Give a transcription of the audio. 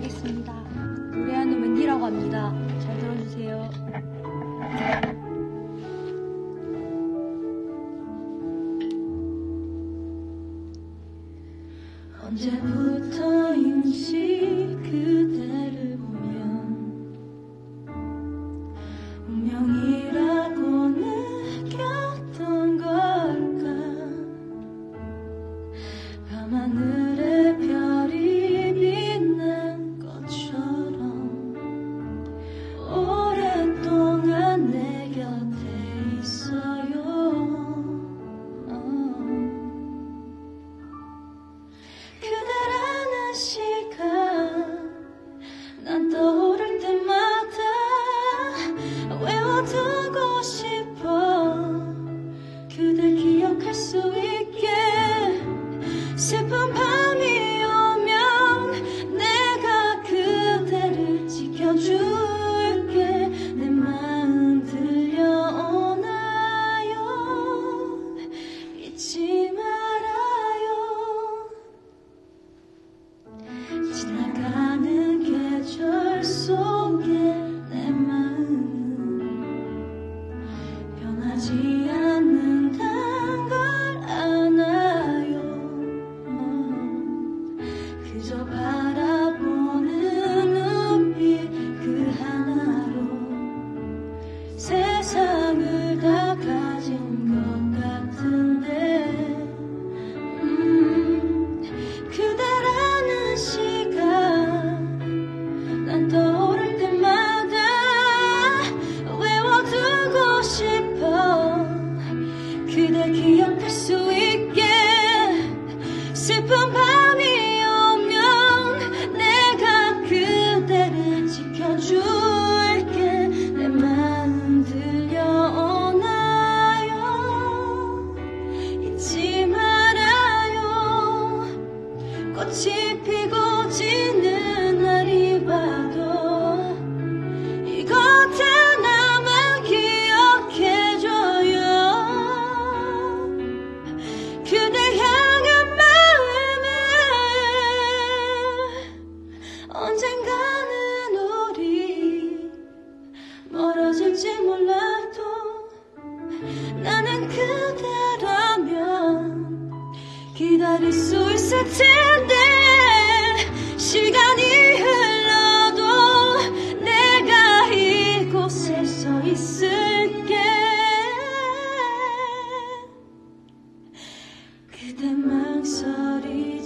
하겠습니다. 노래하는 웬디라고 합니다. 잘 들어주세요. 언제부터인지 그대를 보면 운명이라고 느꼈던 걸까 가만히 외워두고 싶어 그댈 기억할 수 있게. 슬픈 밤이 오면 내가 그대를 지켜줄 하지 않는단 걸 아나요? 음, 그저 바라보는 눈빛 그 하나로 세상을 다 가진 것 같은데 음, 그대라는 시간 난떠 꽃이 피고 지는 날이 봐도 이곳 하나만 기억해줘요. 그대 향한 마음은 언젠가는 우리 멀어질지 몰라도 나는 그대라면 기다릴 수 있을 텐데 시간이 흘러도 내가 이곳에 서 있을게. 그대 망설여